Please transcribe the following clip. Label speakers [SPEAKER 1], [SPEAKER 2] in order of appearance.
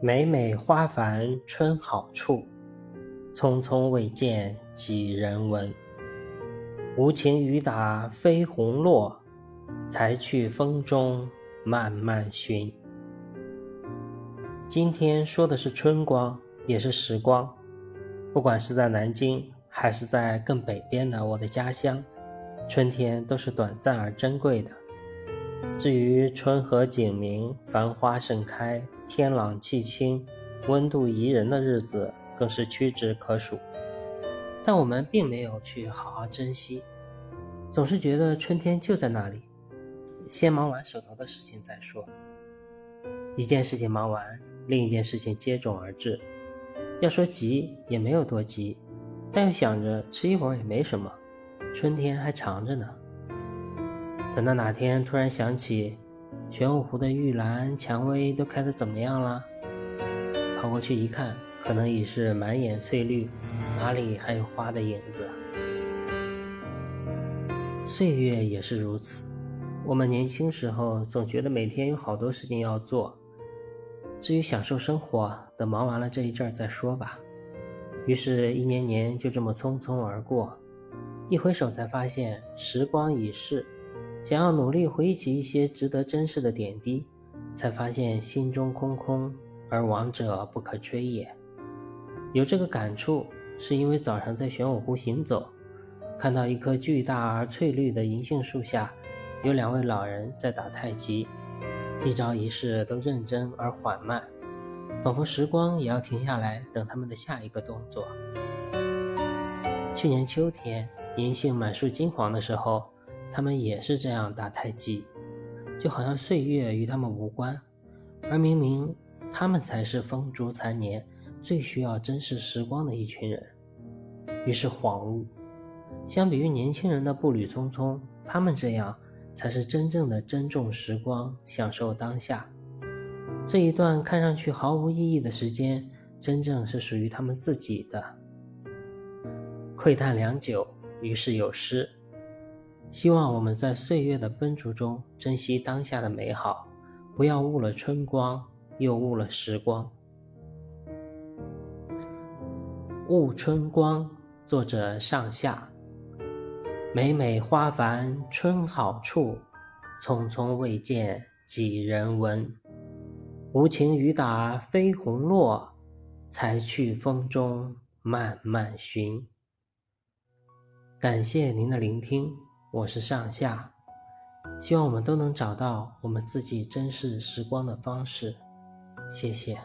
[SPEAKER 1] 每每花繁春好处，匆匆未见几人闻。无情雨打飞红落，才去风中慢慢寻。今天说的是春光，也是时光。不管是在南京，还是在更北边的我的家乡，春天都是短暂而珍贵的。至于春和景明、繁花盛开。天朗气清、温度宜人的日子更是屈指可数，但我们并没有去好好珍惜，总是觉得春天就在那里，先忙完手头的事情再说。一件事情忙完，另一件事情接踵而至。要说急也没有多急，但又想着吃一会儿也没什么，春天还长着呢。等到哪天突然想起。玄武湖的玉兰、蔷薇都开得怎么样了？跑过去一看，可能已是满眼翠绿，哪里还有花的影子？岁月也是如此。我们年轻时候总觉得每天有好多事情要做，至于享受生活，等忙完了这一阵儿再说吧。于是，一年年就这么匆匆而过，一回首才发现时光已逝。想要努力回忆起一些值得珍视的点滴，才发现心中空空，而亡者不可追也。有这个感触，是因为早上在玄武湖行走，看到一棵巨大而翠绿的银杏树下，有两位老人在打太极，一招一式都认真而缓慢，仿佛时光也要停下来等他们的下一个动作。去年秋天，银杏满树金黄的时候。他们也是这样打太极，就好像岁月与他们无关，而明明他们才是风烛残年、最需要珍视时光的一群人。于是恍悟，相比于年轻人的步履匆匆，他们这样才是真正的珍重时光、享受当下。这一段看上去毫无意义的时间，真正是属于他们自己的。窥探良久，于是有诗。希望我们在岁月的奔逐中珍惜当下的美好，不要误了春光，又误了时光。误春光，作者上下。每每花繁春好处，匆匆未见几人闻。无情雨打飞红落，才去风中慢慢寻。感谢您的聆听。我是上下，希望我们都能找到我们自己珍视时光的方式。谢谢。